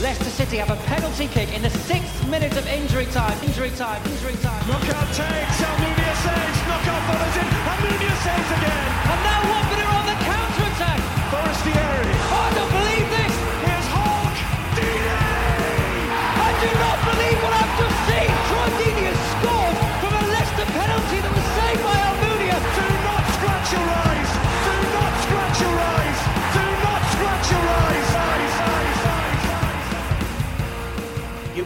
Leicester City have a penalty kick in the sixth minute of injury time. Injury time. Injury time. Knockaert takes, Almunia saves, Knockaert follows in, Almunia saves again. And now Watford are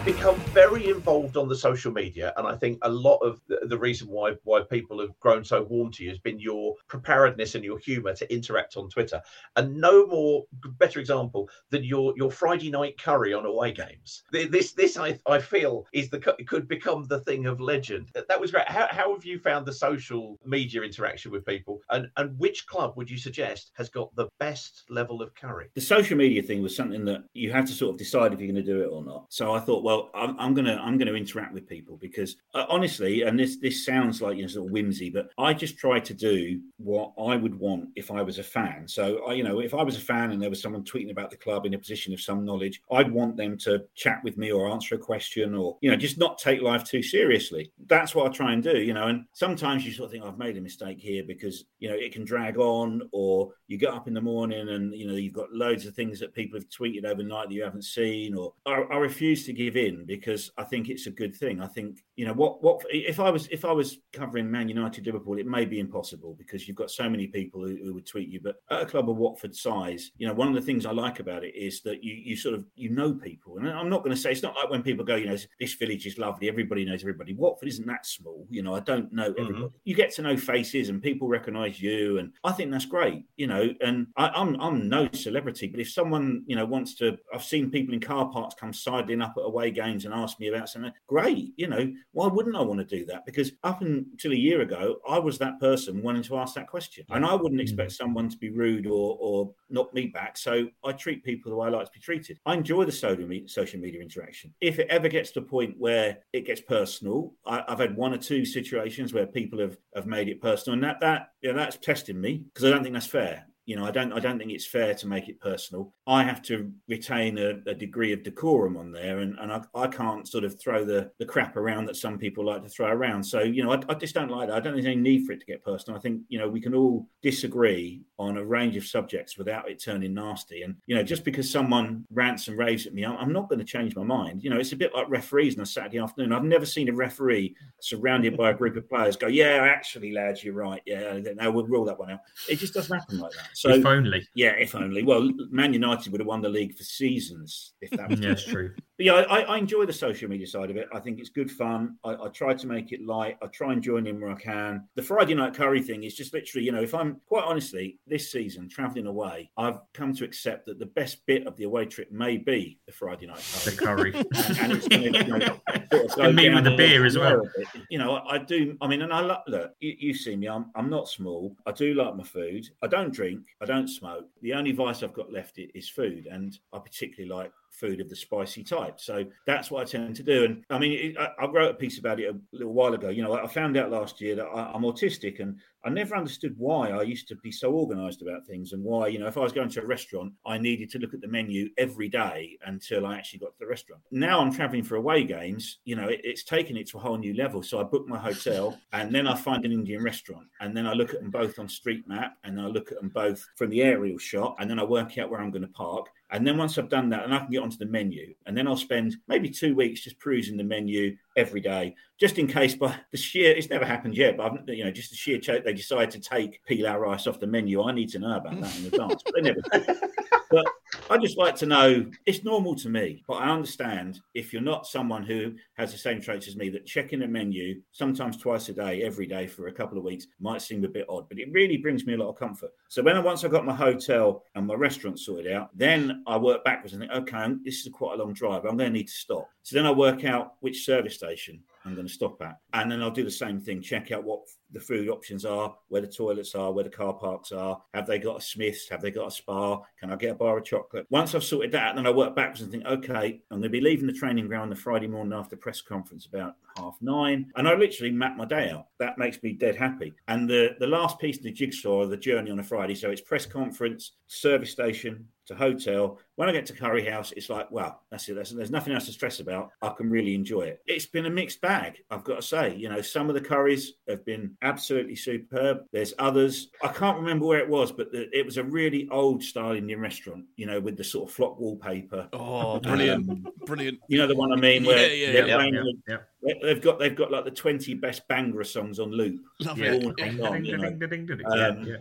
become very involved on the social media and i think a lot of the, reason why why people have grown so warm to you has been your preparedness and your humor to interact on twitter. And no more better example than your your friday night curry on away games. This this i i feel is the could become the thing of legend. That, that was great. How, how have you found the social media interaction with people? And and which club would you suggest has got the best level of curry? The social media thing was something that you had to sort of decide if you're going to do it or not. So I thought, well, I'm, I'm gonna I'm gonna interact with people because uh, honestly, and this this sounds like you know sort of whimsy, but I just try to do what I would want if I was a fan. So I, you know, if I was a fan and there was someone tweeting about the club in a position of some knowledge, I'd want them to chat with me or answer a question or you know just not take life too seriously. That's what I try and do, you know. And sometimes you sort of think I've made a mistake here because you know it can drag on, or you get up in the morning and you know you've got loads of things that people have tweeted overnight that you haven't seen, or I, I refuse to give in because I think it's a good thing. I think you know what what if I was if I was covering Man United Liverpool, it may be impossible because you've got so many people who, who would tweet you. But at a club of Watford size, you know one of the things I like about it is that you you sort of you know people, and I'm not going to say it's not like when people go, you know, this village is lovely, everybody knows everybody. Watford isn't that small, you know. I don't know mm-hmm. everybody. You get to know faces, and people recognise you, and I think that's great, you know. And I, I'm I'm no celebrity, but if someone you know wants to, I've seen people in car parks come sidling up at away games and ask me about something. Great, you know. Why wouldn't I want to do that? Because up until a year ago, I was that person wanting to ask that question, and I wouldn't mm. expect someone to be rude or or knock me back. So I treat people the way I like to be treated. I enjoy the social media, social media interaction. If it ever gets to a point where it gets personal, I, I've had one or two situations where people have have made it personal, and that that yeah, that's testing me because I don't think that's fair. You know, I don't. I don't think it's fair to make it personal. I have to retain a, a degree of decorum on there, and, and I, I can't sort of throw the, the crap around that some people like to throw around. So you know, I, I just don't like that. I don't think there's any need for it to get personal. I think you know we can all disagree on a range of subjects without it turning nasty. And you know, just because someone rants and raves at me, I'm, I'm not going to change my mind. You know, it's a bit like referees on a Saturday afternoon. I've never seen a referee surrounded by a group of players go, "Yeah, actually, lads, you're right. Yeah, no, we'll rule that one out." It just doesn't happen like that. So if only. yeah, if only. Well, Man United would have won the league for seasons if that was Yeah, true. But yeah, I, I enjoy the social media side of it. I think it's good fun. I, I try to make it light. I try and join in where I can. The Friday night curry thing is just literally, you know, if I'm quite honestly, this season traveling away, I've come to accept that the best bit of the away trip may be the Friday night The curry. curry. and, and it's going to you know, sort of go me with the a beer as well. You know, I, I do. I mean, and I love, look. You, you see me. I'm I'm not small. I do like my food. I don't drink. I don't smoke. The only vice I've got left is food, and I particularly like food of the spicy type. So that's what I tend to do. And I mean, it, I, I, wrote a piece about it a little while ago. You know, I found out last year that I, I'm autistic, and I never understood why I used to be so organised about things and why, you know, if I was going to a restaurant, I needed to look at the menu every day until I actually got to the restaurant. Now I'm traveling for away games, you know, it, it's taken it to a whole new level. So I book my hotel and then I find an Indian restaurant and then I look at them both on Street Map and I look at them both from the aerial shot and then I work out where I'm going to park. And then once I've done that, and I can get onto the menu, and then I'll spend maybe two weeks just perusing the menu every day, just in case. But the sheer, it's never happened yet, but I've, you know, just the sheer they decide to take pilau rice off the menu. I need to know about that in advance. But they never. but I just like to know it's normal to me, but I understand if you're not someone who has the same traits as me that checking a menu sometimes twice a day, every day for a couple of weeks might seem a bit odd, but it really brings me a lot of comfort. So when I once I got my hotel and my restaurant sorted out, then I work backwards and think, okay, this is quite a long drive. I'm going to need to stop. So then I work out which service station conversation I'm going to stop at. And then I'll do the same thing, check out what the food options are, where the toilets are, where the car parks are. Have they got a Smith's? Have they got a spa? Can I get a bar of chocolate? Once I've sorted that then I work backwards and think, okay, I'm going to be leaving the training ground the Friday morning after press conference about half nine. And I literally map my day out. That makes me dead happy. And the, the last piece of the jigsaw, of the journey on a Friday. So it's press conference, service station, to hotel. When I get to Curry House, it's like, wow, that's it. There's nothing else to stress about. I can really enjoy it. It's been a mixed bag, I've got to say. You know, some of the curries have been absolutely superb. There's others. I can't remember where it was, but the, it was a really old style Indian restaurant, you know, with the sort of flock wallpaper. Oh, brilliant. Um, brilliant. You know the one I mean, where yeah, yeah, yeah, yeah, yeah. They've got they've got like the twenty best Bhangra songs on loop. Love it. Long, you know.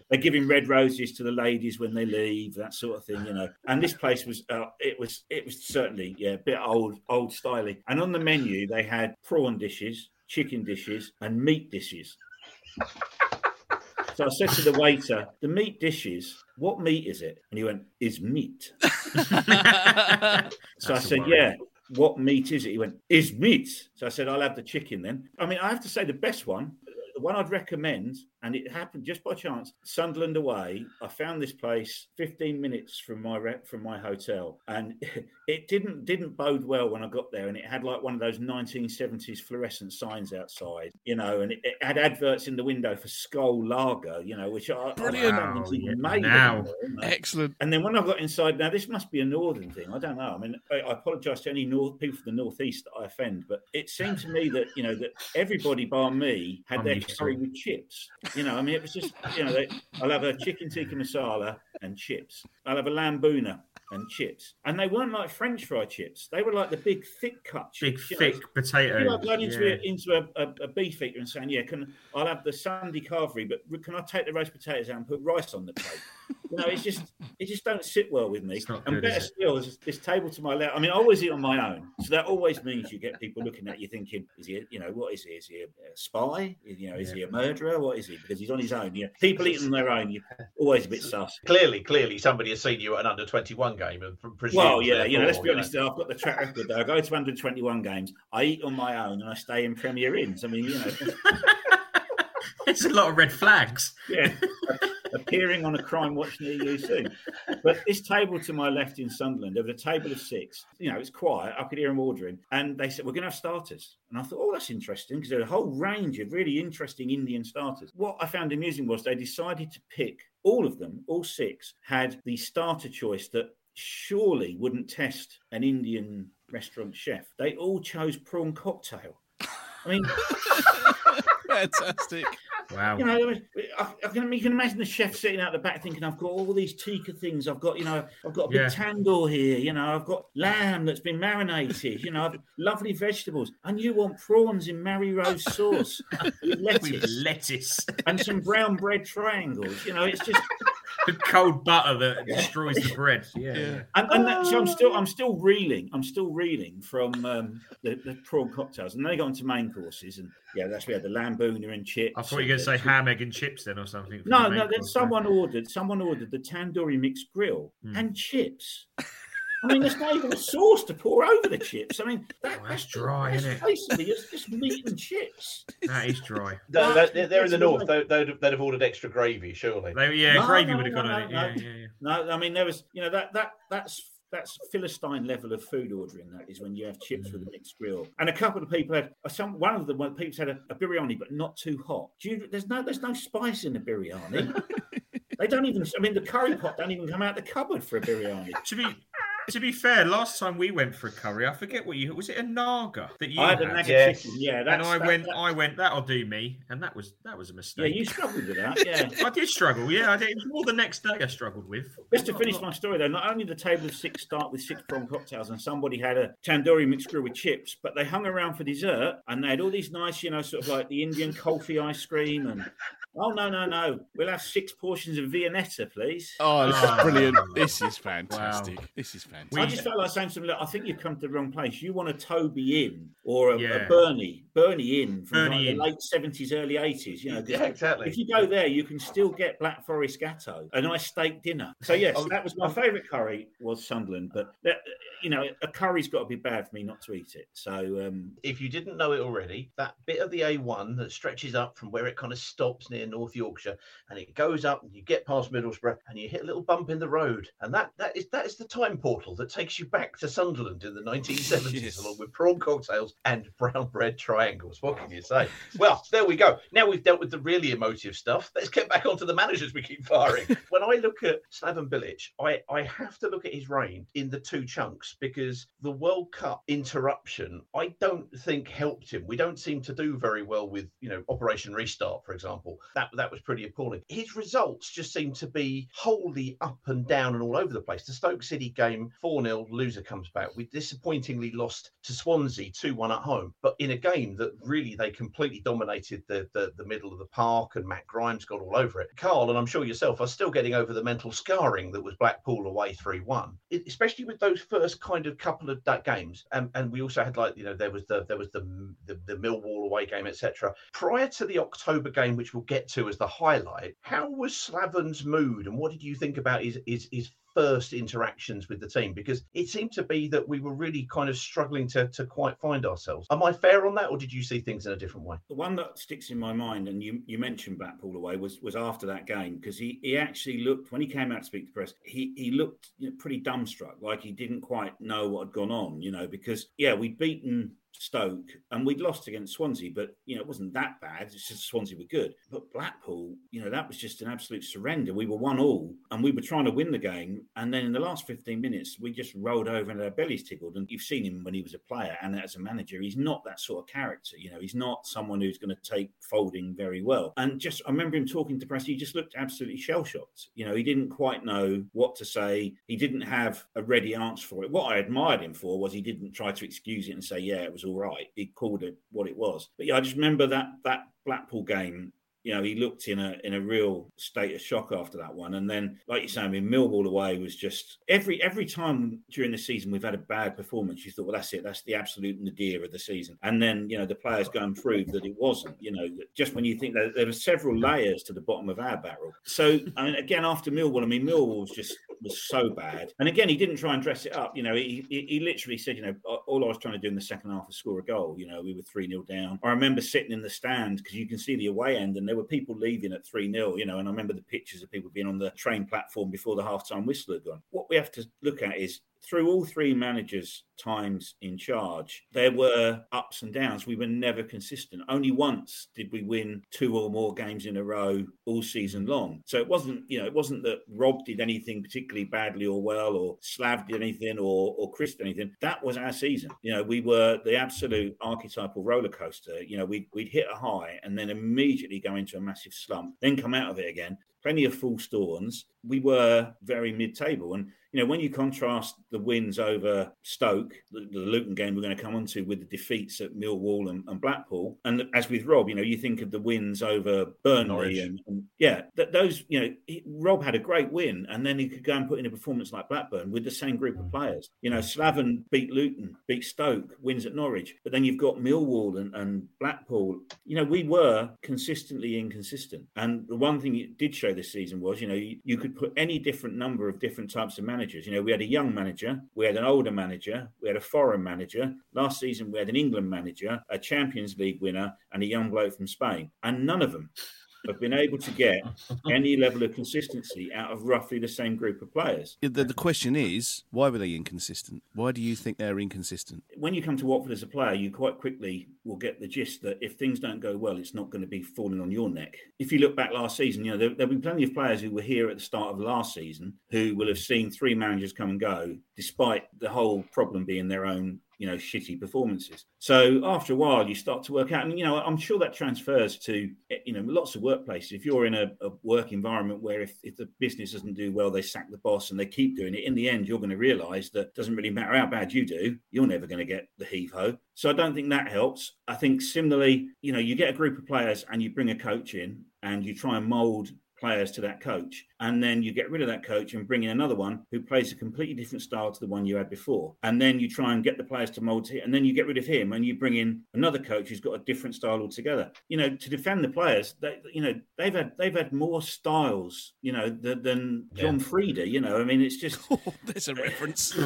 They're giving red roses to the ladies when they leave, that sort of thing, you know. And this place was uh, it was it was certainly yeah a bit old old styling. And on the menu they had prawn dishes, chicken dishes, and meat dishes. So I said to the waiter, "The meat dishes, what meat is it?" And he went, "Is meat." so I said, "Yeah." What meat is it? He went, is meat. So I said, I'll have the chicken then. I mean, I have to say the best one, the one I'd recommend and it happened just by chance. Sunderland away, I found this place 15 minutes from my rep, from my hotel, and it didn't didn't bode well when I got there. And it had like one of those 1970s fluorescent signs outside, you know, and it, it had adverts in the window for Skol Lager, you know, which I, brilliant. I don't think made now, anymore, excellent. And then when I got inside, now this must be a northern thing. I don't know. I mean, I, I apologise to any north people from the northeast that I offend, but it seemed to me that you know that everybody bar me had I'm their curry with chips. You know, I mean, it was just you know, they, I'll have a chicken tikka masala and chips. I'll have a lamb bhuna and chips, and they weren't like French fry chips. They were like the big thick cut Big chips. you know. thick potato. You're like going into, yeah. a, into a, a, a Beefeater and saying, "Yeah, can I'll have the Sunday carvery, but can I take the roast potatoes out and put rice on the plate?" you know, it's just it just don't sit well with me. It's not and good, better still, is this table to my left. I mean, I always eat on my own, so that always means you get people looking at you thinking, "Is he, a- you know, what is he? Is he a, a spy? You know, is he a murderer? What is he?" Because he's on his own. You know, people eating on their own, you're always a bit sus. Clearly, clearly, somebody has seen you at an under game, and presumes Well, yeah, you know, let's be honest. I've got the track record. Though. I go to 121 games. I eat on my own, and I stay in Premier Inns. I mean, you know, It's a lot of red flags. yeah, appearing on a crime watch near you soon. But this table to my left in Sunderland, there was a table of six. You know, it's quiet. I could hear them ordering, and they said we're going to have starters. And I thought, oh, that's interesting because there's a whole range of really interesting Indian starters. What I found amusing was they decided to pick all of them, all six, had the starter choice that surely wouldn't test an Indian restaurant chef. They all chose prawn cocktail. I mean, Fantastic. Wow. you know, I, I, I can, you can imagine the chef sitting out the back thinking, I've got all these tikka things. I've got, you know, I've got a big Yeah. tandoor here. You know, I've got lamb that's been marinated. You know, I've lovely vegetables. And you want prawns in Mary Rose sauce with lettuce With lettuce. and some brown bread triangles. You know, it's just the cold butter that destroys the bread. Yeah. yeah. And, and that, so I'm still I'm still reeling. I'm still reeling from um, the, the prawn cocktails, and then they got into main courses, and yeah, that's we had the lamb bhuna and chips. I thought you were going to say ham, egg, and chips then or something. No, the main no. Then course, someone ordered. Someone ordered the tandoori mixed grill Hmm. and chips. I mean, there's not even a sauce to pour over the chips. I mean, that, Oh, that's dry, that's isn't it? Basically, it's just meat and chips. That is dry. No, Well, they're, they're in the north. They, they'd, they'd have ordered extra gravy, surely. They, yeah, No, gravy no, would have no, gone on no, it. Yeah, no. yeah, yeah. No, I mean there was, you know, that that that's that's Philistine level of food ordering. That is when you have chips with a mixed grill. And a couple of people had uh, some. One of the one people had a, a biryani, but not too hot. Do you, there's no there's no spice in the biryani. they don't even. I mean, the curry pot don't even come out the cupboard for a biryani. To be to be fair, last time we went for a curry, I forget what you was it a naga that you I had a naga Yes. chicken, yeah, and I that- went, that- I went, that'll do me, and that was that was a mistake. Yeah, you struggled with that. Yeah. I did struggle. Yeah, I did. It was more the next day I struggled with. Just to finish my story, though, not only the table of six start with six prawn cocktails, and somebody had a tandoori mixed grill with chips, but they hung around for dessert and they had all these nice, you know, sort of like the Indian kulfi ice cream. And oh no, no, no, we'll have six portions of Viennetta, please. Oh, this Ah. is brilliant. This is fantastic. This is fantastic. I just felt like saying to them, look, I think you've come to the wrong place. You want a Toby Inn or a, a Yeah. Berni, Berni Inn from Berni like Inn. the late 70s, early 80s. You know, 'cause Yeah, exactly. If you go there, you can still get Black Forest Gateau, a nice steak dinner. So, yes, Oh, that was my favourite curry was Sunderland. But, that, you know, a curry's got to be bad for me not to eat it. So, um, if you didn't know it already, that bit of the A1 that stretches up from where it kind of stops near North Yorkshire and it goes up and you get past Middlesbrough and you hit a little bump in the road. And that that is that is the time portal that takes you back to Sunderland in the 1970s, Yes. along with prawn cocktails and brown bread triangles. What can you say? Well, there we go. Now we've dealt with the really emotive stuff. Let's get back onto the managers we keep firing. when I look at Slaven Bilic, I, I have to look at his reign in the two chunks because the World Cup interruption, I don't think helped him. We don't seem to do very well with, you know, Operation Restart, for example. That that was pretty appalling. His results just seem to be wholly up and down and all over the place. The Stoke City game, 4 0, loser comes back. We disappointingly lost to Swansea 2 1 at home, but in a game that really they completely dominated the, the, the middle of the park and Matt Grimes got all over it. Carl, and I'm sure yourself, are still getting over the mental scarring that was Blackpool away 3 1, especially with those first kind of couple of that games. And, and we also had like, you know, there was the there was the the, the Millwall away game, etc. Prior to the October game, which we'll get to as the highlight, how was Slaven's mood and what did you think about his his, his first interactions with the team because it seemed to be that we were really kind of struggling to, to quite find ourselves. Am I fair on that, or did you see things in a different way? The one that sticks in my mind, and you, you mentioned Blackpool away, was was after that game because he, he actually looked when he came out to speak to press, he he looked you know, pretty dumbstruck, like he didn't quite know what had gone on, you know, because yeah, we'd beaten Stoke and we'd lost against Swansea, but you know it wasn't that bad. It's just Swansea were good, but Blackpool, you know, that was just an absolute surrender. We were one all, and we were trying to win the game, and then in the last fifteen minutes, we just rolled over and our bellies tickled. And you've seen him when he was a player and as a manager, he's not that sort of character. You know, he's not someone who's going to take folding very well. And just I remember him talking to press, he just looked absolutely shell shocked. You know, he didn't quite know what to say. He didn't have a ready answer for it. What I admired him for was he didn't try to excuse it and say, yeah, it was all right. He called it what it was. But yeah, I just remember that that Blackpool game you know, he looked in a in a real state of shock after that one. And then, like you say, I mean, Millwall away was just every every time during the season we've had a bad performance, you thought, well, that's it, that's the absolute nadir of the season. And then, you know, the players go and prove that it wasn't. You know, just when you think that there were several layers to the bottom of our barrel. So, I mean, again, after Millwall, I mean, Millwall was just was so bad. And again, he didn't try and dress it up. You know, he, he, he literally said, you know, all I was trying to do in the second half was score a goal. You know, we were 3 0 down. I remember sitting in the stand because you can see the away end and there were people leaving at 3 0, you know, and I remember the pictures of people being on the train platform before the half time whistle had gone. What we have to look at is through all three managers' times in charge, there were ups and downs. We were never consistent. Only once did we win two or more games in a row all season long. So it wasn't, you know, it wasn't that Rob did anything particularly badly or well, or Slav did anything, or or Chris did anything. That was our season. You know, we were the absolute archetypal roller coaster. You know, we'd, we'd hit a high and then immediately go into a massive slump, then come out of it again. Plenty of full storms. We were very mid-table, and you know when you contrast the wins over Stoke, the, the Luton game we're going to come on to, with the defeats at Millwall and, and Blackpool, and as with Rob, you know you think of the wins over Burnley, and, and, yeah, that those you know he, Rob had a great win, and then he could go and put in a performance like Blackburn with the same group of mm. players. You know, Slaven beat Luton, beat Stoke, wins at Norwich, but then you've got Millwall and, and Blackpool. You know, we were consistently inconsistent, and the one thing it did show this season was, you know, you, you could put any different number of different types of managers. You know, we had a young manager, we had an older manager, we had a foreign manager. Last season, we had an England manager, a Champions League winner, and a young bloke from Spain, and none of them have been able to get any level of consistency out of roughly the same group of players. The, the question is, why were they inconsistent? Why do you think they're inconsistent? When you come to Watford as a player, you quite quickly will get the gist that if things don't go well, it's not going to be falling on your neck. If you look back last season, you know there, there'll be plenty of players who were here at the start of last season who will have seen three managers come and go, despite the whole problem being their own you know shitty performances. So after a while you start to work out and you know i'm sure that transfers to eh, you know lots of workplaces. If you're in a, a, work environment where if, if the business doesn't do well they sack the boss and they keep doing it in the end you're going to realize that doesn't really matter how bad you do you're never going to get the heave ho so i don't think that helps. I think similarly you know you get a group of players and you bring a coach in and you try and mold players to that coach. And then you get rid of that coach and bring in another one who plays a completely different style to the one you had before. And then you try and get the players to mold it. And then you get rid of him and you bring in another coach who's got a different style altogether. You know, to defend the players, they, you know, they've had they've had more styles, you know, than, than John yeah. Frieda. You know, I mean, it's just oh, there's a reference.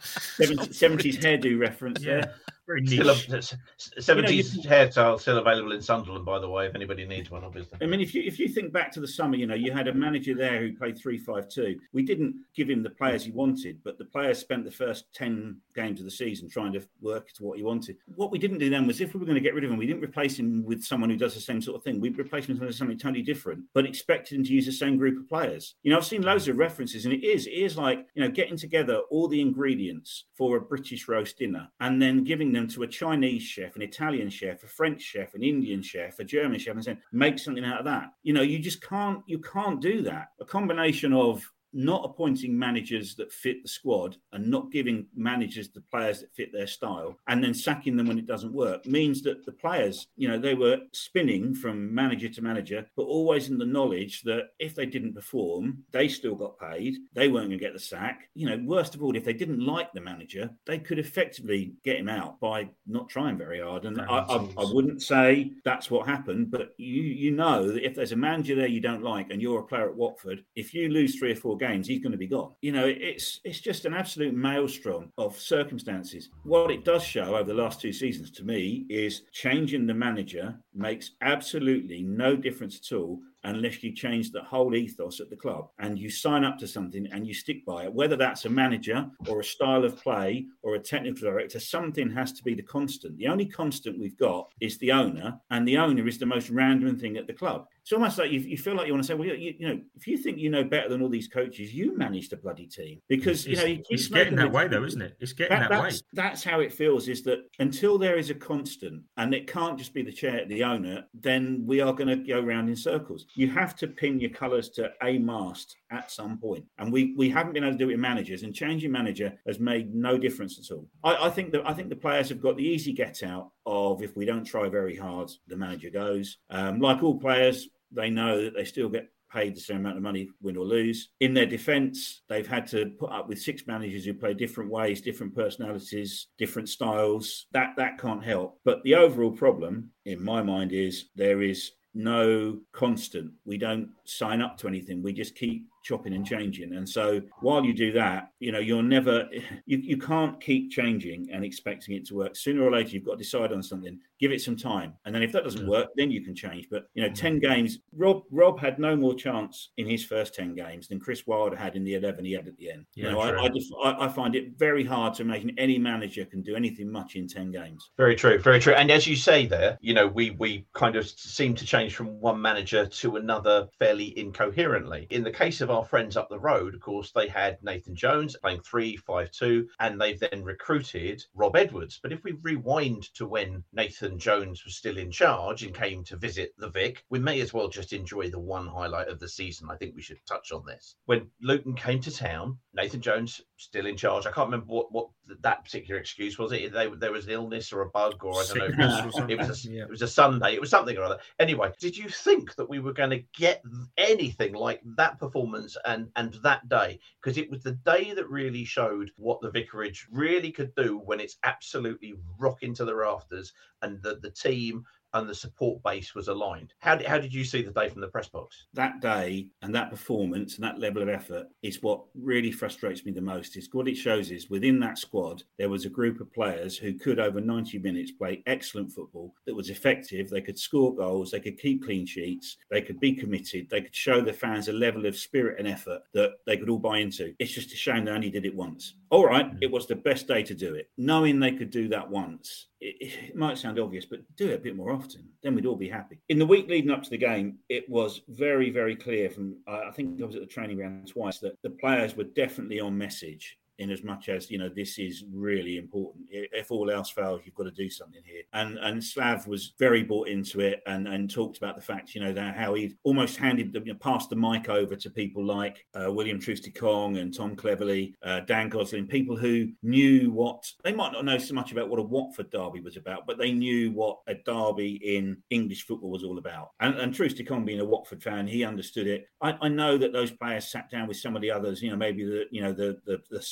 70s hairdo reference. Yeah. There. Very niche. Seventies you know, hairstyle still available in Sunderland, by the way, if anybody needs one, obviously. I mean, if you if you think back to the summer, you know, you had a manager there who played three five two. We didn't give him the players he wanted, but the players spent the first ten games of the season trying to work to what he wanted. What we didn't do then was if we were going to get rid of him, we didn't replace him with someone who does the same sort of thing. We replaced him with something totally different, but expected him to use the same group of players. You know, I've seen loads of references, and it is it is like you know getting together all the ingredients for a British roast dinner and then giving them to a Chinese Chinese chef, an Italian chef, a French chef, an Indian chef, a German chef, and saying make something out of that. You know, you just can't you can't do that. A combination of not appointing managers that fit the squad and not giving managers the players that fit their style and then sacking them when it doesn't work means that the players, you know, they were spinning from manager to manager, but always in the knowledge that if they didn't perform, they still got paid. They weren't going to get the sack. You know, worst of all, if they didn't like the manager, they could effectively get him out by not trying very hard. And I, I, I wouldn't say that's what happened, but you you know that if there's a manager there you don't like and you're a player at Watford, if you lose three or four games, he's going to be gone. You know, it's it's just an absolute maelstrom of circumstances. What it does show over the last two seasons to me is changing the manager makes absolutely no difference at all unless you change the whole ethos at the club and you sign up to something and you stick by it, whether that's a manager or a style of play or a technical director, something has to be the constant. The only constant we've got is the owner, and the owner is the most random thing at the club. It's almost like you, you feel like you want to say, well, you, you, know, if you think you know better than all these coaches, you manage the bloody team because it's, you know it's getting that way though, isn't it? It's getting that, that way. That's how it feels. Is that until there is a constant, and it can't just be the chair, the owner, then we are going to go around in circles. You have to pin your colours to a mast at some point, and we we haven't been able to do it with managers. And changing manager has made no difference at all. I, I think that I think the players have got the easy get out of if we don't try very hard, the manager goes. Um, like all players, they know that they still get paid the same amount of money, win or lose. In their defence, they've had to put up with six managers who play different ways, different personalities, different styles. That that can't help. But the overall problem, in my mind, is there is no constant. We don't sign up to anything. We just keep chopping and changing. And so while you do that, you know, you're never, you, you can't keep changing and expecting it to work. Sooner or later, you've got to decide on something, give it some time. And then if that doesn't work, then you can change. But, you know, mm. 10 games, Rob Rob had no more chance in his first 10 games than Chris Wilder had in the 11 he had at the end. Yeah, you know, I, I, just, I, I, find it very hard to imagine any manager can do anything much in 10 games. Very true, very true. And as you say there, you know, we, we kind of seem to change from one manager to another fairly incoherently. In the case of our friends up the road, of course, they had Nathan Jones playing 3 5 2, and they've then recruited Rob Edwards. But if we rewind to when Nathan Jones was still in charge and came to visit the Vic, we may as well just enjoy the one highlight of the season. I think we should touch on this. When Luton came to town, Nathan Jones still in charge. I can't remember what, what that particular excuse was. It they, there was an illness or a bug or I don't know. It was a, yeah. it was a Sunday. It was something or other. Anyway, did you think that we were going to get anything like that performance and and that day? Because it was the day that really showed what the vicarage really could do when it's absolutely rocking to the rafters and the the team and the support base was aligned. How did, how did you see the day from the press box? That day and that performance and that level of effort is what really frustrates me the most. Is what it shows is within that squad there was a group of players who could over 90 minutes play excellent football that was effective. They could score goals, they could keep clean sheets, they could be committed, they could show the fans a level of spirit and effort that they could all buy into. It's just a shame they only did it once. All right, mm. it was the best day to do it. Knowing they could do that once it, might sound obvious, but do it a bit more often. Then we'd all be happy. In the week leading up to the game, it was very, very clear from, I think I was at the training ground twice, that the players were definitely on message in as much as you know this is really important. If all else fails, you've got to do something here. And and Slav was very bought into it and and talked about the fact you know that how he almost handed the, you know, passed the mic over to people like uh, William Troost-Ekong and Tom Cleverley, uh, Dan Gosling, people who knew what they might not know so much about what a Watford derby was about, but they knew what a derby in English football was all about. And, and Troost-Ekong being a Watford fan, he understood it. I, I know that those players sat down with some of the others, you know, maybe the you know the the, the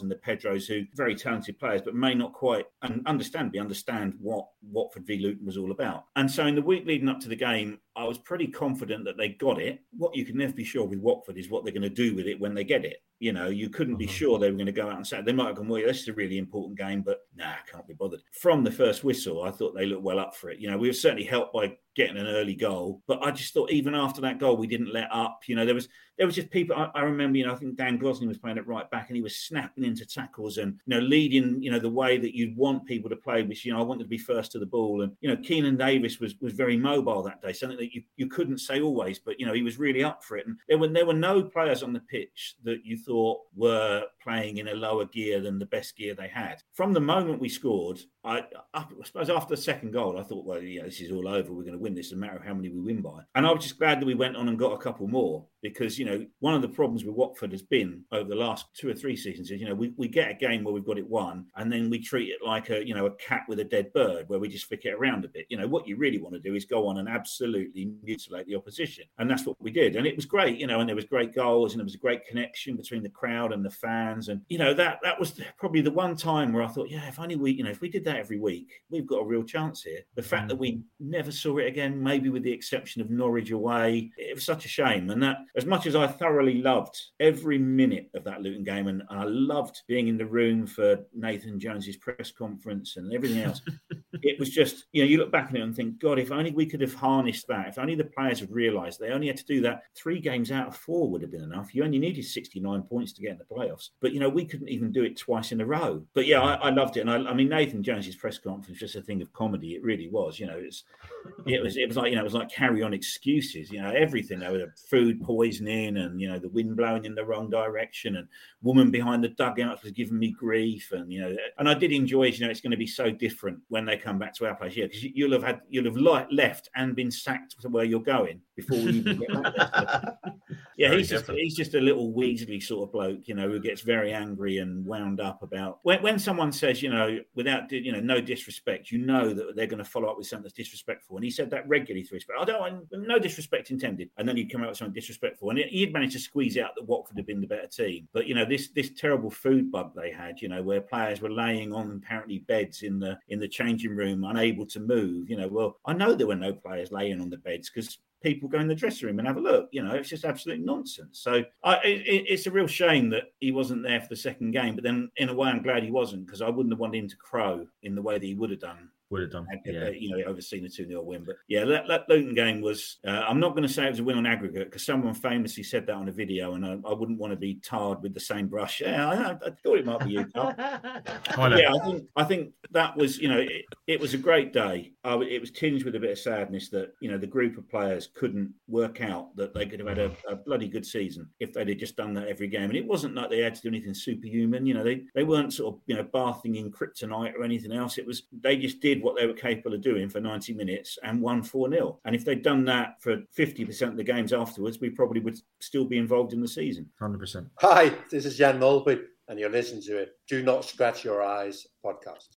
and the Pedros, who very talented players, but may not quite and understandably understand what Watford v Luton was all about. And so in the week leading up to the game, I was pretty confident that they got it. What you can never be sure with Watford is what they're going to do with it when they get it. You know, you couldn't be mm-hmm. sure they were going to go out and say they might have gone, well, this is a really important game, but nah, can't be bothered. From the first whistle, I thought they looked well up for it. You know, we were certainly helped by getting an early goal, but I just thought even after that goal, we didn't let up. You know, there was there was just people. I, I remember, you know, I think Dan Gosling was playing it right back, and he was snapping into tackles and you know leading, you know, the way that you'd want people to play. Which you know, I wanted to be first to the ball, and you know, Keinan Davis was was very mobile that day, something that you, you couldn't say always, but you know, he was really up for it. And there were there were no players on the pitch that you thought were playing in a lower gear than the best gear they had. From the moment we scored, I, I suppose after the second goal, I thought, well, yeah, this is all over. We're going to win this, no matter how many we win by. And I was just glad that we went on and got a couple more because, you know, one of the problems with Watford has been over the last two or three seasons is, you know, we, we get a game where we've got it won and then we treat it like a, you know, a cat with a dead bird where we just flick it around a bit. You know, what you really want to do is go on and absolutely mutilate the opposition. And that's what we did. And it was great, you know, and there was great goals and there was a great connection between the crowd and the fans. And, you know, that, that was probably the one time where I thought, yeah, if only we, you know, if we did that every week, we've got a real chance here. The fact mm. that we never saw it again, maybe with the exception of Norwich away, it was such a shame. And that, as much as I thoroughly loved every minute of that Luton game, and I loved being in the room for Nathan Jones's press conference and everything else, it was just, you know, you look back on it and think, God, if only we could have harnessed that, if only the players had realised they only had to do that three games out of four would have been enough. You only needed 69 points to get in the playoffs. But, you know, we couldn't even do it twice in a row. But yeah, I, mm. I loved it. And I, I mean, Nathan Jones's press conference was just a thing of comedy. It really was. You know, it's it was it was like you know it was like carry on excuses. You know, everything. There was food poisoning and you know the wind blowing in the wrong direction and woman behind the dugout was giving me grief and you know and I did enjoy. It, you know, it's going to be so different when they come back to our place. Yeah, because you'll have had you'll have left and been sacked to where you're going before we even get back there. yeah, he's just he's just a little Weasley sort of bloke. You know, who gets very angry and wound up about when when someone says you know without you know no disrespect, you know that they're going to follow up with something that's disrespectful. And he said that regularly to his I don't want no disrespect intended. And then he'd come out with something disrespectful. And he'd managed to squeeze out that Watford had been the better team. But you know, this this terrible food bug they had, you know, where players were laying on apparently beds in the in the changing room, unable to move. You know, well, I know there were no players laying on the beds because people go in the dressing room and have a look. You know, it's just absolute nonsense. So I, it, it's a real shame that he wasn't there for the second game. But then, in a way, I'm glad he wasn't because I wouldn't have wanted him to crow in the way that he would have done would have done. Yeah. You know, overseen a 2 0 win. But yeah, that, that Luton game was, uh, I'm not going to say it was a win on aggregate because someone famously said that on a video and I, I, wouldn't want to be tarred with the same brush. Yeah, I, I thought it might be you, Carl. yeah, I think, I think that was, you know, it, it was a great day. Uh, it was tinged with a bit of sadness that, you know, the group of players couldn't work out that they could have had a, a bloody good season if they'd have just done that every game. And it wasn't like they had to do anything superhuman. You know, they, they weren't sort of, you know, bathing in kryptonite or anything else. It was, they just did what they were capable of doing for 90 minutes and won 4 0. And if they'd done that for 50% of the games afterwards, we probably would still be involved in the season. 100%. Hi, this is Jan Molby, and you're listening to it. Do Not Scratch Your Eyes podcast.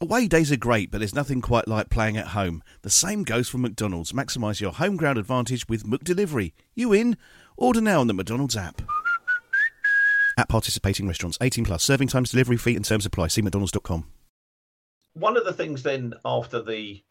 Away days are great, but there's nothing quite like playing at home. The same goes for McDonald's. Maximise your home ground advantage with Mook Delivery. You in? Order now on the McDonald's app. At participating restaurants, 18 plus. Serving times, delivery fee, and terms apply. See McDonald's.com. one of the things then after the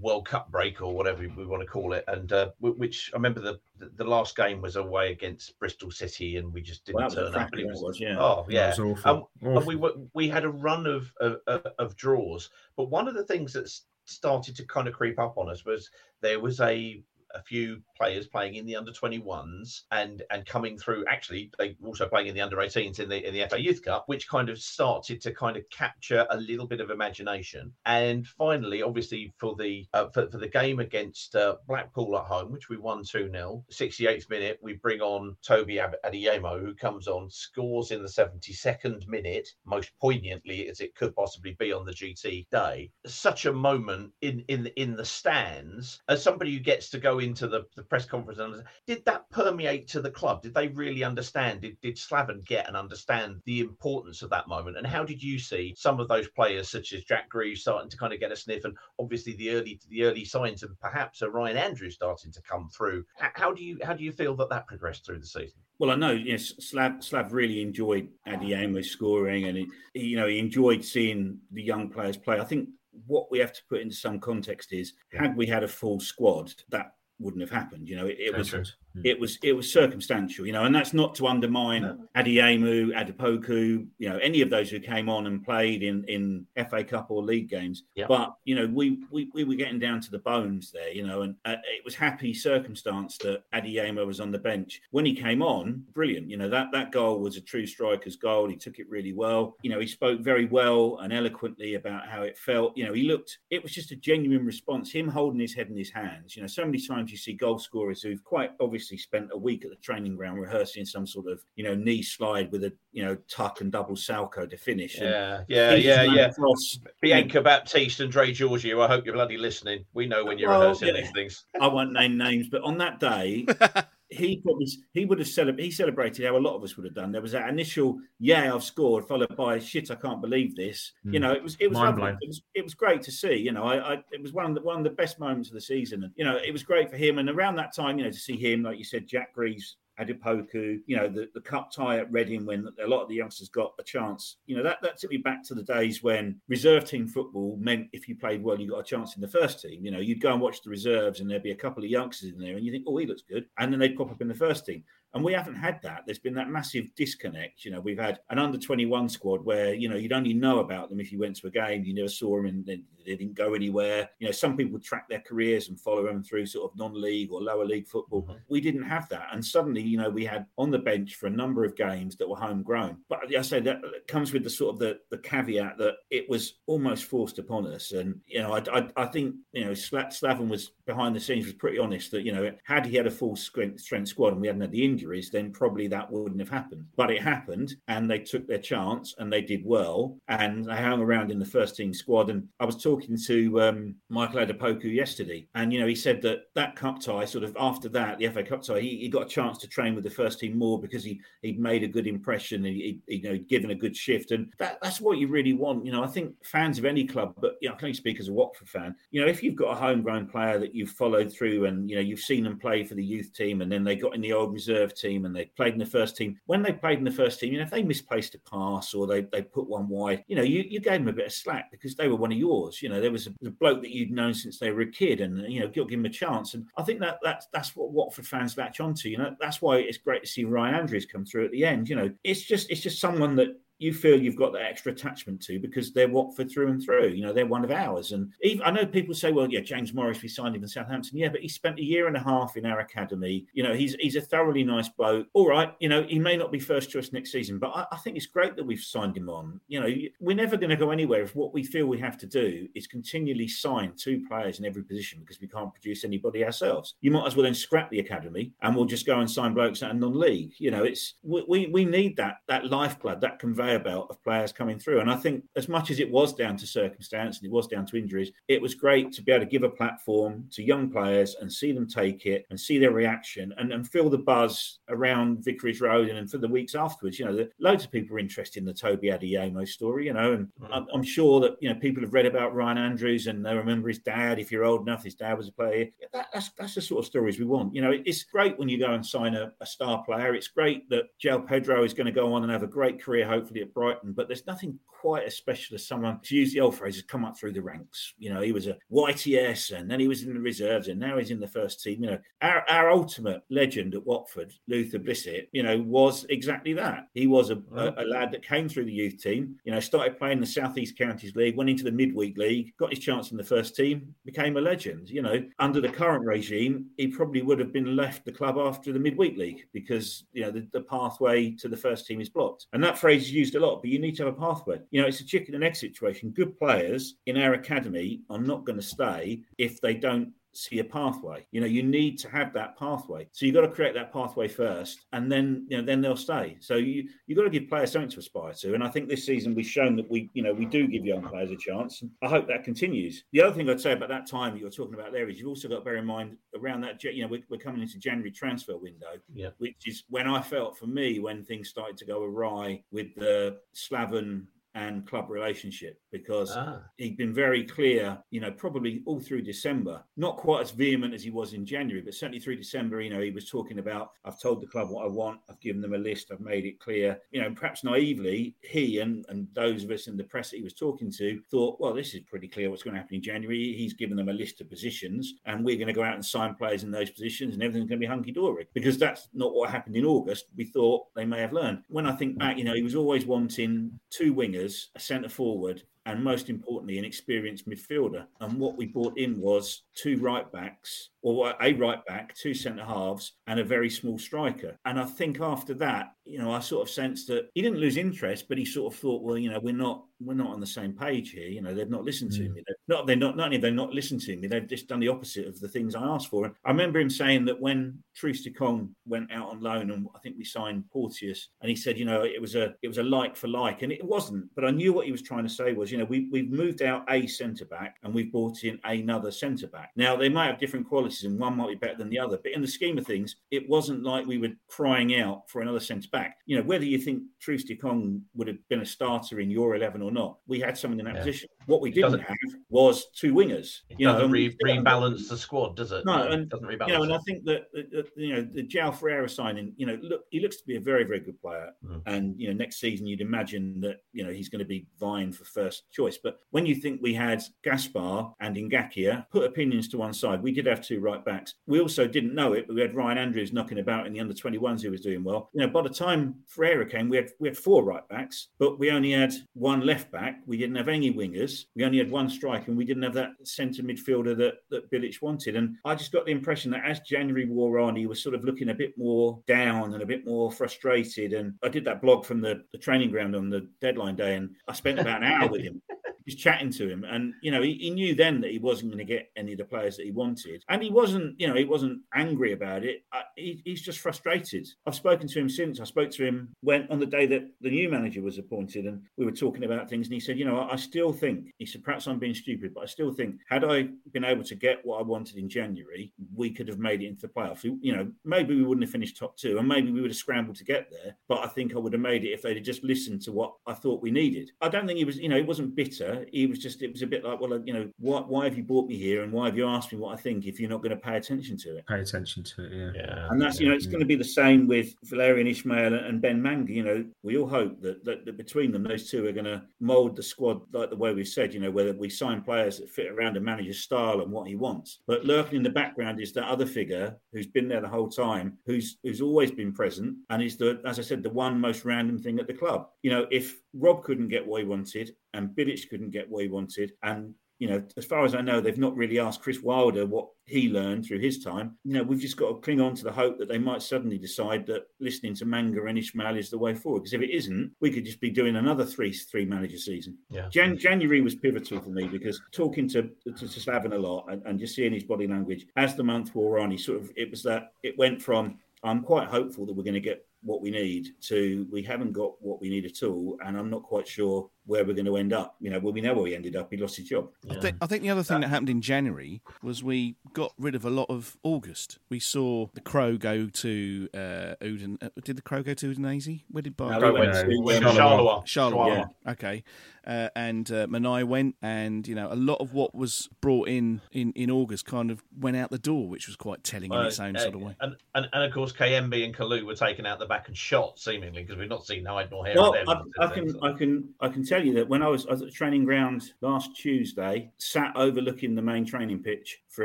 World Cup break or whatever we want to call it, and uh, which I remember the the last game was away against Bristol City, and we just didn't Well, that was a turn up. cracker, and that was, yeah. Oh yeah, was awful. And, and we were, we had a run of, of of of draws, but one of the things that started to kind of creep up on us was there was a a few players playing in the under 21s and and coming through actually they also playing in the under 18s in the in the FA Youth Cup which kind of started to kind of capture a little bit of imagination. And finally obviously for the uh, for, for the game against uh, Blackpool at home which we won 2-0 68th minute we bring on Toby Adeyemo who comes on scores in the 72nd minute most poignantly as it could possibly be on the GT day. Such a moment in in in the stands. As somebody who gets to go into the, the press conference and did that permeate to the club? Did they really understand? Did, did Slaven get and understand the importance of that moment? And how did you see some of those players such as Jack Grieves starting to kind of get a sniff and obviously the early the early signs of perhaps a Ryan Andrews starting to come through. How do you how do you feel that that progressed through the season? Well, I know yes, Slav Slav really enjoyed Adeyemo scoring, and he, you know he enjoyed seeing the young players play. I think what we have to put into some context is, had we had a full squad, that wouldn't have happened. You know, it, it was True. Hmm. it was it was circumstantial. You know, and that's not to undermine Adeyemo, Adu-Poku, you know, any of those who came on and played in in FA Cup or league games. Yeah. But you know, we, we we were getting down to the bones there. You know, and uh, it was happy circumstance that Adeyemo was on the bench when he came on. Brilliant. You know that that goal was a true striker's goal. He took it really well. You know, he spoke very well and eloquently about how it felt. You know, he looked. It was just a genuine response. Him holding his head in his hands. You know, so many times you see goal scorers who've quite obviously spent a week at the training ground rehearsing some sort of you know knee slide with a you know tuck and double salchow to finish. And yeah yeah yeah yeah across- Bianca Baptiste and Dre Giorgio I hope you're bloody listening we know when you're Well, rehearsing yeah. these things I won't name names, but on that day, he probably he would have celebrated. He celebrated how a lot of us would have done. There was that initial "Yeah, I've scored," followed by "Shit, I can't believe this." You Mm. know, it was it was Mind lovely. blown. It was it was great to see. You know, I, I it was one of the one of the best moments of the season, and you know, it was great for him. And around that time, you know, to see him, like you said, Jack Grieves. Adu-Poku, you know, the, the cup tie at Reading when a lot of the youngsters got a chance. You know, that, that took me back to the days when reserve team football meant if you played well, you got a chance in the first team. You know, you'd go and watch the reserves and there'd be a couple of youngsters in there and you think, oh, he looks good. And then they'd pop up in the first team. And we haven't had that. There's been that massive disconnect. You know, we've had an under 21 squad where, you know, you'd only know about them if you went to a game, you never saw them and they, they didn't go anywhere. You know, some people track their careers and follow them through sort of non league or lower league football. Mm-hmm. We didn't have that. And suddenly, you know, we had on the bench for a number of games that were homegrown. But I say that comes with the sort of the, the caveat that it was almost forced upon us. And, you know, I, I, I think, you know, Sla- Slaven was behind the scenes was pretty honest that, you know, had he had a full strength, strength squad and we hadn't had the injuries, then probably that wouldn't have happened. But it happened and they took their chance and they did well and they hung around in the first team squad. And I was talking to um, Michael Adu-Poku yesterday and, you know, he said that that cup tie, sort of after that, the FA Cup tie, he, he got a chance to train with the first team more because he, he'd made a good impression, he, he, you know, given a good shift. And that, that's what you really want. You know, I think fans of any club, but, you know, I can only speak as a Watford fan, you know, if you've got a homegrown player that you've followed through and, you know, you've seen them play for the youth team and then they got in the old reserve team and they played in the first team, when they played in the first team, you know, if they misplaced a pass or they, they put one wide, you know, you, you gave them a bit of slack because they were one of yours. You know, there was a, a bloke that you'd known since they were a kid and, you know, you'll give him a chance. And I think that that's, that's what Watford fans latch onto. You know, that's why it's great to see Ryan Andrews come through at the end. You know, it's just, it's just someone that you feel you've got that extra attachment to because they're Watford through and through. You know, they're one of ours. And even, I know people say, well, yeah, James Morris, we signed him in Southampton. Yeah, but he spent a year and a half in our academy. You know, he's he's a thoroughly nice bloke. All right, you know, he may not be first choice next season, but I, I think it's great that we've signed him on. You know, we're never going to go anywhere if what we feel we have to do is continually sign two players in every position because we can't produce anybody ourselves. You might as well then scrap the academy and we'll just go and sign blokes out of non-league. You know, it's we we, we need that that lifeblood, that conveyor conveyor belt of players coming through. And I think, as much as it was down to circumstance and it was down to injuries, it was great to be able to give a platform to young players and see them take it and see their reaction and, and feel the buzz around Vicarage Road and for the weeks afterwards. You know, the, loads of people are interested in the Toby Adeyemo story, you know, and mm. I'm, I'm, sure that, you know, people have read about Ryan Andrews and they remember his dad. If you're old enough, his dad was a player. That, that's, that's the sort of stories we want. You know, it's great when you go and sign a, a star player. It's great that João Pedro is going to go on and have a great career, hopefully at Brighton, but there's nothing quite as special as someone, to use the old phrase, has come up through the ranks. You know, he was a YTS and then he was in the reserves and now he's in the first team. You know, our, our ultimate legend at Watford, Luther Blissett, you know, was exactly that. He was a, a, a lad that came through the youth team, you know, started playing the Southeast Counties League, went into the midweek league, got his chance in the first team, became a legend. You know, under the current regime, he probably would have been left the club after the midweek league because, you know, the, the pathway to the first team is blocked. And that phrase is used a lot, but you need to have a pathway. You know, it's a chicken and egg situation. Good players in our academy are not going to stay if they don't see a pathway. You know, you need to have that pathway. So you've got to create that pathway first, and then you know, then they'll stay. So you you've got to give players something to aspire to. And I think this season we've shown that we, you know, we do give young players a chance. I hope that continues. The other thing I'd say about that time that you're talking about there is you've also got to bear in mind around that, you know, we're, we're coming into January transfer window, yeah. which is when I felt for me when things started to go awry with the Slaven and club relationship because ah. he'd been very clear, you know, probably all through December, not quite as vehement as he was in January, but certainly through December, you know, he was talking about, I've told the club what I want, I've given them a list, I've made it clear, you know, perhaps naively, he and, and those of us in the press that he was talking to thought, well, this is pretty clear what's going to happen in January. He's given them a list of positions and we're going to go out and sign players in those positions and everything's going to be hunky dory because that's not what happened in August. We thought they may have learned. When I think back, you know, he was always wanting two wingers a centre forward, and most importantly, an experienced midfielder. And what we brought in was two right backs, or a right back, two centre halves, and a very small striker. And I think after that, you know, I sort of sensed that he didn't lose interest, but he sort of thought, well, you know, we're not we're not on the same page here. You know, they've not listened to mm. me. They're not they're not not only they've not listened to me, they've just done the opposite of the things I asked for. And I remember him saying that when Troost-Ekong went out on loan, and I think we signed Porteous, and he said, you know, it was a it was a like for like, and it wasn't. But I knew what he was trying to say was, you know, we we've moved out a centre back and we've brought in another centre back. Now they might have different qualities, and one might be better than the other, but in the scheme of things, it wasn't like we were crying out for another centre back. You know, whether you think Troost-Ekong would have been a starter in your eleven or not, we had someone in that yeah. position. What we didn't have was two wingers. You know, re- rebalance the squad, does it? No, and doesn't rebalance. You know, and I think that, that you know the João Ferreira signing. You know, look, he looks to be a very, very good player, mm. and you know, next season you'd imagine that you know he's going to be vying for first choice. But when you think we had Gaspar and Ngakia, put opinions to one side, we did have two right backs. We also didn't know it, but we had Ryan Andrews knocking about in the under 21s who was doing well. You know, by the time Ferreira came, we had we had four right backs, but we only had one left back. We didn't have any wingers. We only had one strike and we didn't have that centre midfielder that that Bilic wanted. And I just got the impression that as January wore on, he was sort of looking a bit more down and a bit more frustrated. And I did that blog from the, the training ground on the deadline day, and I spent about an hour with him just chatting to him, and you know, he, he knew then that he wasn't going to get any of the players that he wanted, and he wasn't, you know, he wasn't angry about it. I, he, he's just frustrated. I've spoken to him since. I spoke to him when on the day that the new manager was appointed, and we were talking about things, and he said, you know, I, I still think he said perhaps I'm being stupid, but I still think had I been able to get what I wanted in January, we could have made it into the playoffs. You know, maybe we wouldn't have finished top two, and maybe we would have scrambled to get there, but I think I would have made it if they'd just listened to what I thought we needed. I don't think he was, you know, he wasn't bitter he was just, it was a bit like, well, you know, why, why have you brought me here and why have you asked me what I think if you're not going to pay attention to it? Pay attention to it, yeah. yeah. And that's, you know, it's going to be the same with Valérien Ismaël and Ben Manga. You know, we all hope that, that, that between them, those two are going to mould the squad like the way we said, you know, whether we sign players that fit around a manager's style and what he wants. But lurking in the background is that other figure who's been there the whole time, who's who's always been present and is the, as I said, the one most random thing at the club. You know, if Rob couldn't get what he wanted and Bilic couldn't get what he wanted. And you know, as far as I know, they've not really asked Chris Wilder what he learned through his time. You know, we've just got to cling on to the hope that they might suddenly decide that listening to Manga and Ismaël is the way forward. Because if it isn't, we could just be doing another three three manager season. Yeah. Jan- January was pivotal for me because talking to to, to Slaven a lot and, and just seeing his body language as the month wore on, he sort of it was that it went from I'm quite hopeful that we're going to get what we need to we haven't got what we need at all, and I'm not quite sure where we're going to end up. You know, well, we know where we ended up. He lost his job. I, think, I think the other thing that happened in January was we got rid of a lot of August. We saw the Crow go to uh, Uden. Uh, did the Crow go to Udinese? Where did Bar- No, we went No, to, we went Charleroi. Charleroi. Okay. Uh, and uh, Manaj went, and you know a lot of what was brought in, in in August kind of went out the door, which was quite telling in its own Uh, sort of way. And, and and of course, Kayembe and Kalu were taken out the back and shot seemingly because we've not seen hide nor hair Well, of them. I, I can, I can, I can tell you that when I was, I was at the training ground last Tuesday, sat overlooking the main training pitch for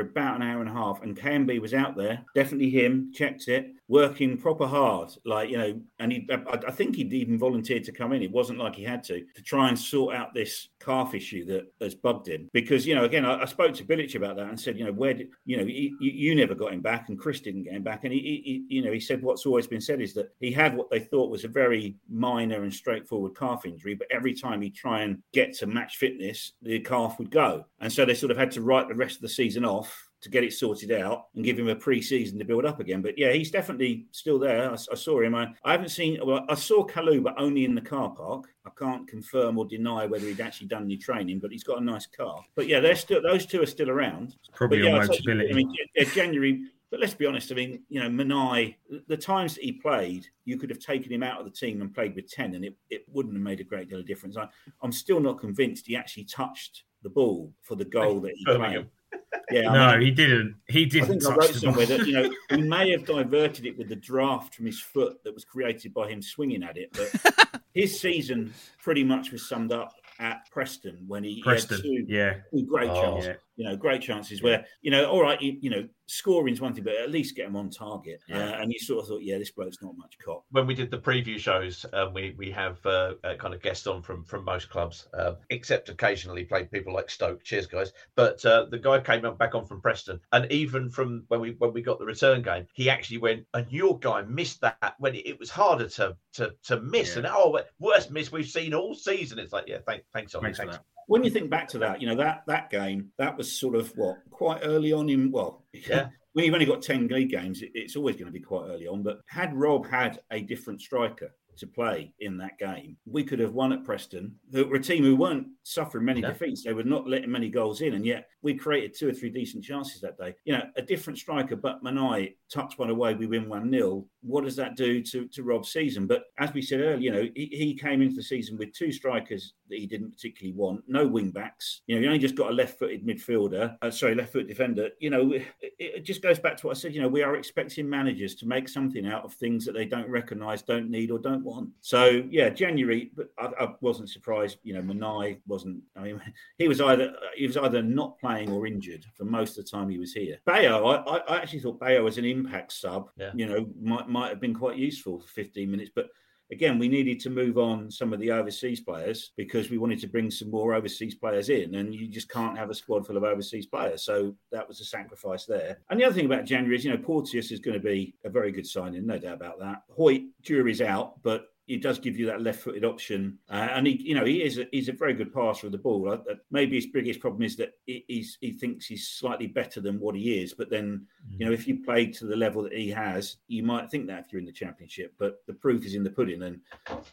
about an hour and a half, and Kayembe was out there, definitely him, checked it, working proper hard, like you know, and he, I, I think he'd even volunteered to come in. It wasn't like he had to to try and sort out this calf issue that has bugged him, because you know, again, I, I spoke to Bilic about that and said, you know, where did you know, you, you never got him back, and Chris didn't get him back, and he, he, he, you know, he said what's always been said is that he had what they thought was a very minor and straightforward calf injury, but every time he'd try and get to match fitness, the calf would go, and so they sort of had to write the rest of the season off to get it sorted out and give him a pre-season to build up again. But yeah, he's definitely still there. I, I saw him. I, I haven't seen. Well, I saw Kalu, but only in the car park. I can't confirm or deny whether he'd actually done any training, but he's got a nice car. But yeah, they're still those two are still around. Probably but yeah, on I tell you, Motability. I mean, yeah, January. But let's be honest. I mean, you know, Manaj. The times that he played, you could have taken him out of the team and played with ten, and it, it wouldn't have made a great deal of difference. I, I'm still not convinced he actually touched the ball for the goal that he Birmingham. played. Yeah, I no, mean, he didn't. He didn't think I wrote somewhere that you know he may have diverted it with the draft from his foot that was created by him swinging at it, but his season pretty much was summed up at Preston when he, he Preston, had two, yeah. two great Oh. chances. Yeah. You know, great chances where you know, all right, you, you know, scoring's one thing, but at least get him on target. Yeah. Uh, and you sort of thought, yeah, this bloke's not much cop. when we did the preview shows, um, we we have uh, uh, kind of guests on from from most clubs, uh, except occasionally played people like Stoke. Cheers, guys. But uh, the guy came back on from Preston, and even from when we when we got the return game, he actually went, and your guy missed that when it, it was harder to to to miss, Yeah. and oh, worst miss we've seen all season. It's like, yeah, thank, thanks, Ollie, Thanks thanks. When you think back to that, you know that that game that was sort of what quite early on in well, Yeah. when you've only got ten league games, it, it's always going to be quite early on. But had Rob had a different striker to play in that game, we could have won at Preston. Who were a team who weren't suffering many No. defeats; they were not letting many goals in, and yet we created two or three decent chances that day. You know, a different striker, but Manaj tucks one away, we win one 0 What does that do to to Rob's season? But as we said earlier, you know, he, he came into the season with two strikers that he didn't particularly want, no wing backs. You know, he only just got a left-footed midfielder, uh, sorry, left-footed defender. You know, it, it just goes back to what I said. You know, we are expecting managers to make something out of things that they don't recognise, don't need, or don't want. So yeah, January, but I, I wasn't surprised. You know, Manaj wasn't. I mean, he was either he was either not playing or injured for most of the time he was here. Bayo, I, I- I actually thought Bayo as an impact sub, Yeah. you know, might might have been quite useful for 15 minutes, but again, we needed to move on some of the overseas players because we wanted to bring some more overseas players in, and you just can't have a squad full of overseas players. So that was a sacrifice there. And the other thing about January is, you know, Porteous is going to be a very good signing, no doubt about that. Hoedt, jury's out, but it does give you that left-footed option, uh, and he, you know, he is a, he's a very good passer of the ball. Uh, uh, maybe his biggest problem is that he, he's, he thinks he's slightly better than what he is. But then, you know, if you play to the level that he has, you might think that if you're in the championship. But the proof is in the pudding, and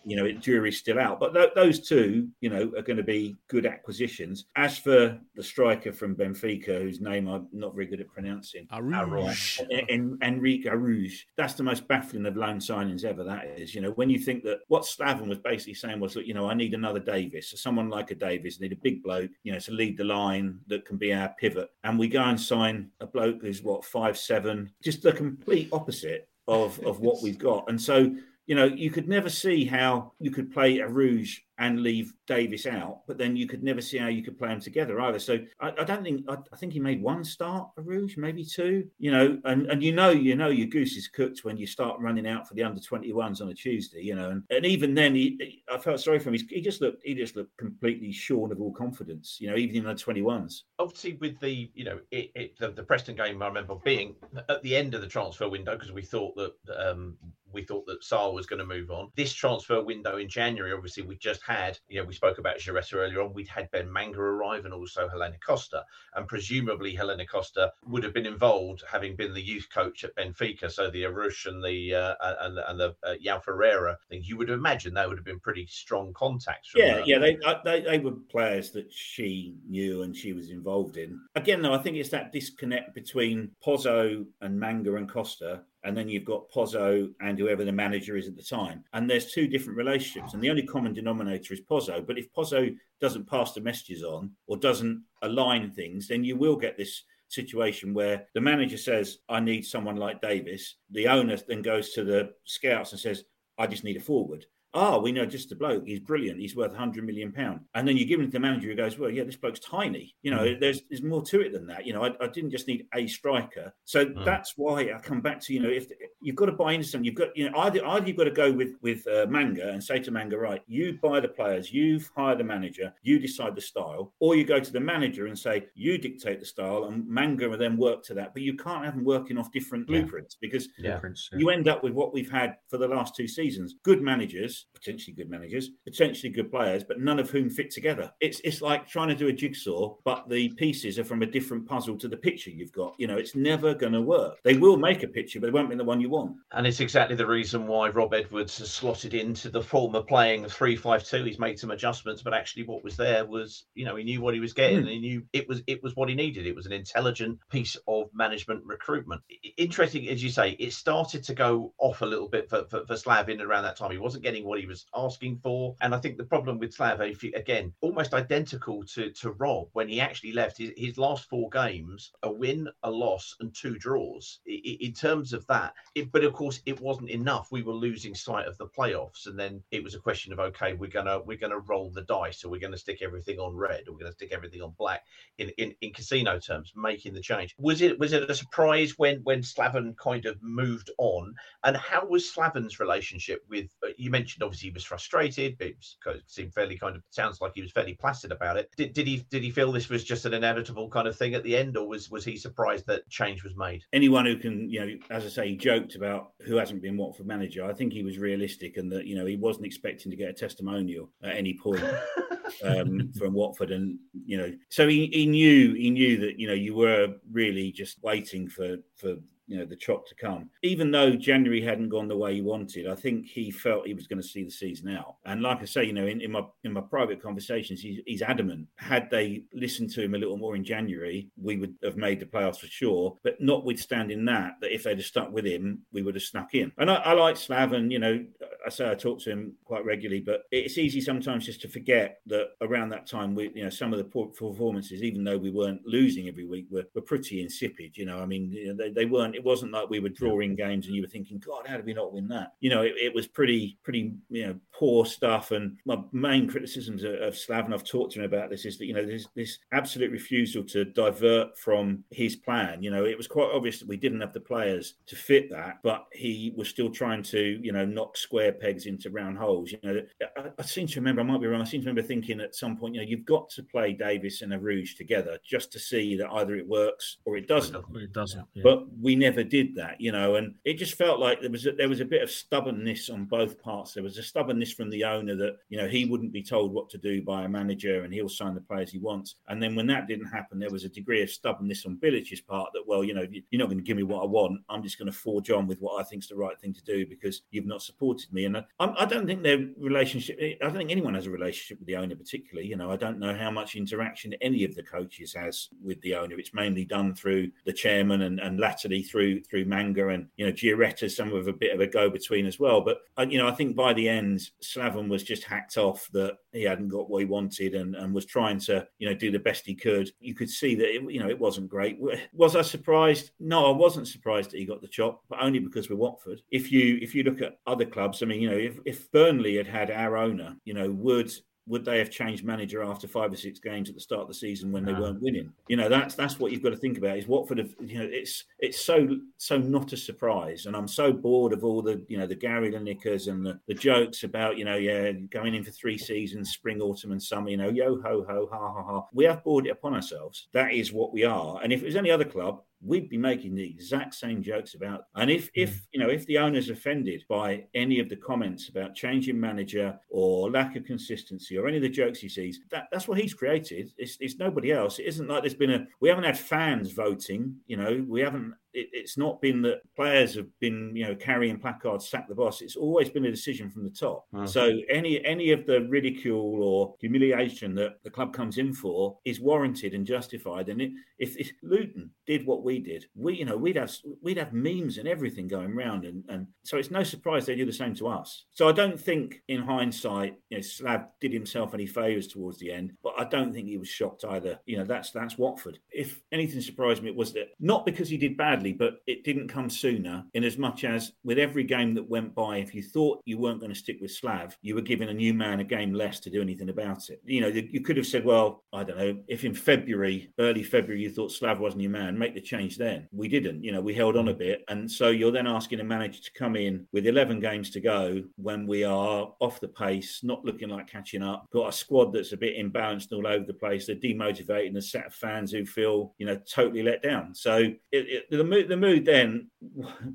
you know, it, jury's still out. But th- those two, you know, are going to be good acquisitions. As for the striker from Benfica, whose name I'm not very good at pronouncing, Araújo. En- Henrique Araújo. That's the most baffling of loan signings ever. That is, you know, when you think that what Slaven was basically saying was, look, you know, I need another Davis, someone like a Davis, need a big bloke, you know, to lead the line that can be our pivot, and we go and sign a bloke who's what five seven, just the complete opposite of of what we've got, and so. You know, you could never see how you could play Araújo and leave Davis out, but then you could never see how you could play them together either. So I, I don't think I, I think he made one start Araújo, maybe two. You know, and, and you know you know your goose is cooked when you start running out for the under twenty ones on a Tuesday. You know, and, and even then he, he- I felt sorry for him. He, he just looked he just looked completely shorn of all confidence. You know, even in the twenty ones. obviously with the you know it, it the, the Preston game I remember being at the end of the transfer window because we thought that um we thought that Sarr was going to move on. This transfer window in January, obviously, we just had, you know, we spoke about Giaretta earlier on, we'd had Ben Manga arrive and also Helena Costa. And presumably Helena Costa would have been involved, having been the youth coach at Benfica. So the Araújo and the uh, and, and the uh, João Ferreira thing, you would imagine that would have been pretty strong contacts. yeah, her. yeah, they, uh, they they were players that she knew and she was involved in. Again, though, I think it's that disconnect between Pozzo and Manga and Costa and then you've got Pozzo and whoever the manager is at the time. And there's two different relationships, and the only common denominator is Pozzo. But if Pozzo doesn't pass the messages on or doesn't align things, then you will get this situation where the manager says, I need someone like Davis. The owner then goes to the scouts and says, I just need a forward oh, we know just the bloke. He's brilliant. He's worth 100 million pound. And then you give him to the manager who goes, well, yeah, this bloke's tiny. You know, mm. there's there's more to it than that. You know, I, I didn't just need a striker. So mm. that's why I come back to you know, if you've got to buy into something, you've got you know either either you've got to go with with uh, Manga and say to Manga, right, you buy the players, you've hired the manager, you decide the style, or you go to the manager and say you dictate the style, and Manga will then work to that. But you can't have them working off different yeah. blueprints because yeah. you end up with what we've had for the last two seasons: good managers, potentially good managers potentially good players, but none of whom fit together. It's it's like trying to do a jigsaw, but the pieces are from a different puzzle to the picture you've got. You know, it's never going to work. They will make a picture, but it won't be the one you want. And it's exactly the reason why Rob Edwards has slotted into the former playing three five two. He's made some adjustments, but actually, what was there was you know he knew what he was getting. Mm. he knew it was it was what he needed. It was an intelligent piece of management recruitment. Interesting, as you say, it started to go off a little bit for, for, for Slav in around that time. He wasn't getting what he was asking for. And I think the problem with Slava, again, almost identical to, to Rob when he actually left his, his last four games, a win, a loss, and two draws. In, terms of that, it, but of course, it wasn't enough. We were losing sight of the playoffs, and then it was a question of okay, we're gonna we're gonna roll the dice, or we're gonna stick everything on red, or we're gonna stick everything on black. In, in in casino terms, making the change was it was it a surprise when when Slaven kind of moved on, and how was Slaven's relationship with? Uh, you mentioned obviously he was frustrated frustrated, but it seemed fairly kind of sounds like he was fairly placid about it. Did, did he did he feel this was just an inevitable kind of thing at the end, or was was he surprised that change was made? Anyone who can, you know, as I say, he joked about who hasn't been Watford manager. I think he was realistic and that you know he wasn't expecting to get a testimonial at any point. um, from Watford, and you know, so he, he knew he knew that you know you were really just waiting for for you know the chop to come. Even though January hadn't gone the way he wanted, I think he felt he was going to see the season out. And like I say, you know, in, in my in my private conversations, he's, he's, adamant. Had they listened to him a little more in January, we would have made the playoffs for sure. But notwithstanding that, that if they'd have stuck with him, we would have snuck in. And I, I like Slav, and you know, I say I talk to him quite regularly, but it's easy sometimes just to forget that around that time, we you know some of the performances, even though we weren't losing every week, were, were pretty insipid. You know, I mean, you know, they, they weren't it wasn't like we were drawing games and you were thinking, God, how did we not win that? You know, it, it was pretty, pretty, you know, poor stuff. And my main criticisms of, of Slaven, I've talked to him about this, is that, you know, there's this absolute refusal to divert from his plan. You know, it was quite obvious that we didn't have the players to fit that, but he was still trying to, you know, knock square pegs into round holes. You know, I, I seem to remember, I might be wrong, I seem to remember thinking at some point, you know, you've got to play Davis and Araújo together just to see that either it works or it doesn't. It doesn't. Yeah. But we never never did that, you know, and it just felt like there was a, there was a bit of stubbornness on both parts. There was a stubbornness from the owner that you know he wouldn't be told what to do by a manager and he'll sign the players he wants. And then when that didn't happen, there was a degree of stubbornness on Bilic's part that well, you know, you're not going to give me what I want. I'm just going to forge on with what I think is the right thing to do because you've not supported me. And I, I don't think their relationship. I don't think anyone has a relationship with the owner particularly. You know, I don't know how much interaction any of the coaches has with the owner. It's mainly done through the chairman and, and latterly through through Manga and you know Giaretta, some of a bit of a go between as well. But uh, you know, I think by the end, Slaven was just hacked off that he hadn't got what he wanted and, and was trying to you know do the best he could. You could see that it, you know it wasn't great. Was I surprised? No, I wasn't surprised that he got the chop, but only because we're Watford. If you if you look at other clubs, I mean, you know, if, if Burnley had had our owner, you know, would would they have changed manager after five or six games at the start of the season when they weren't winning? You know, that's that's what you've got to think about. Is Watford have you know it's it's so so not a surprise, and I'm so bored of all the you know the Gary Linekers and the, the jokes about you know yeah going in for three seasons, spring, autumn, and summer. You know, yo ho ho ha ha ha. We have bored it upon ourselves. That is what we are. And if it was any other club, we'd be making the exact same jokes about. And if, if mm. you know, if the owner's offended by any of the comments about changing manager or lack of consistency or any of the jokes he sees, that, that's what he's created. It's, it's nobody else. It isn't like there's been a. We haven't had fans voting. You know, we haven't it, it's not been that players have been, you know, carrying placards, sack the boss. It's always been a decision from the top. Uh-huh. So any any of the ridicule or humiliation that the club comes in for is warranted and justified. And it, if, if Luton did what we did, we you know we'd have we'd have memes and everything going round, and and so it's no surprise they do the same to us. So I don't think in hindsight, you know, Slav did himself any favours towards the end, but I don't think he was shocked either. You know, that's that's Watford. If anything surprised me, it was that not because he did badly, but it didn't come sooner. In as much as with every game that went by, if you thought you weren't going to stick with Slav, you were giving a new man a game less to do anything about it. You know, you could have said, well, I don't know, if in February, early February, you thought Slav wasn't your man, make the change then. We didn't. You know, we held on a bit, and so you're then asking a manager to come in with 11 games to go when we are off the pace, not looking like catching up. Got a squad that's a bit imbalanced all over the place. They're demotivating a set of fans who feel, you know, totally let down. So it, it, the mood, the mood then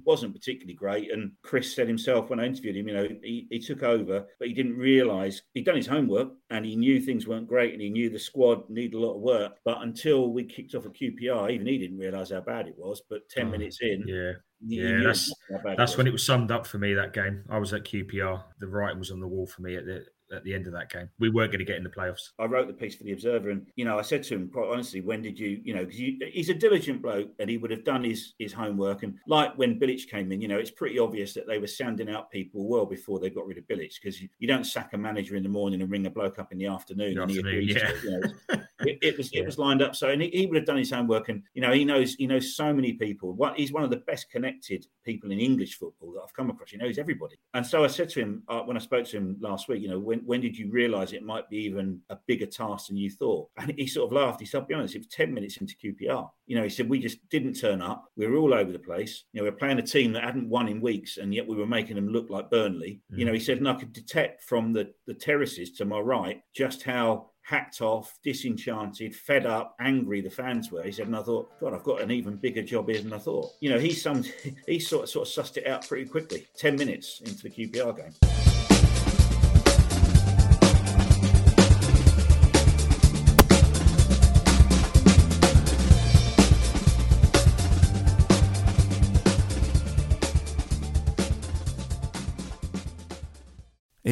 wasn't particularly great. And Chris said himself when I interviewed him, you know, he, he took over, but he didn't realise he'd done his homework and he knew things weren't great, and he knew the squad needed a lot of work. But until we kicked off a QPR, even he didn't realise how bad it was. But 10 Oh, minutes in, Yeah. Yeah, that's it that's was. when it was summed up for me that game. I was at QPR. The writing was on the wall for me at the at the end of that game. We weren't going to get in the playoffs. I wrote the piece for the Observer, and you know, I said to him quite honestly, when did you, you know, because he's a diligent bloke, and he would have done his his homework. And like when Bilic came in, you know, it's pretty obvious that they were sounding out people well before they got rid of Bilic, because you, you don't sack a manager in the morning and ring a bloke up in the afternoon. The and he afternoon, agrees yeah. it, you know. it, it was it was lined up. So and he, he would have done his homework, and you know, he knows he knows so many people. What he's one of the best connected people in English football that I've come across. He knows everybody. And so I said to him uh, when I spoke to him last week, you know, when when did you realise it might be even a bigger task than you thought? And he sort of laughed. He said, "I'll be honest, it was ten minutes into QPR. You know, he said we just didn't turn up. We were all over the place. You know, we were playing a team that hadn't won in weeks, and yet we were making them look like Burnley. Mm. You know, he said, and I could detect from the the terraces to my right just how." Hacked off, disenchanted, fed up, angry the fans were. He said, and I thought, God, I've got an even bigger job here than I thought. You know, he summed, he sort of, sort of sussed it out pretty quickly. Ten minutes into the QPR game.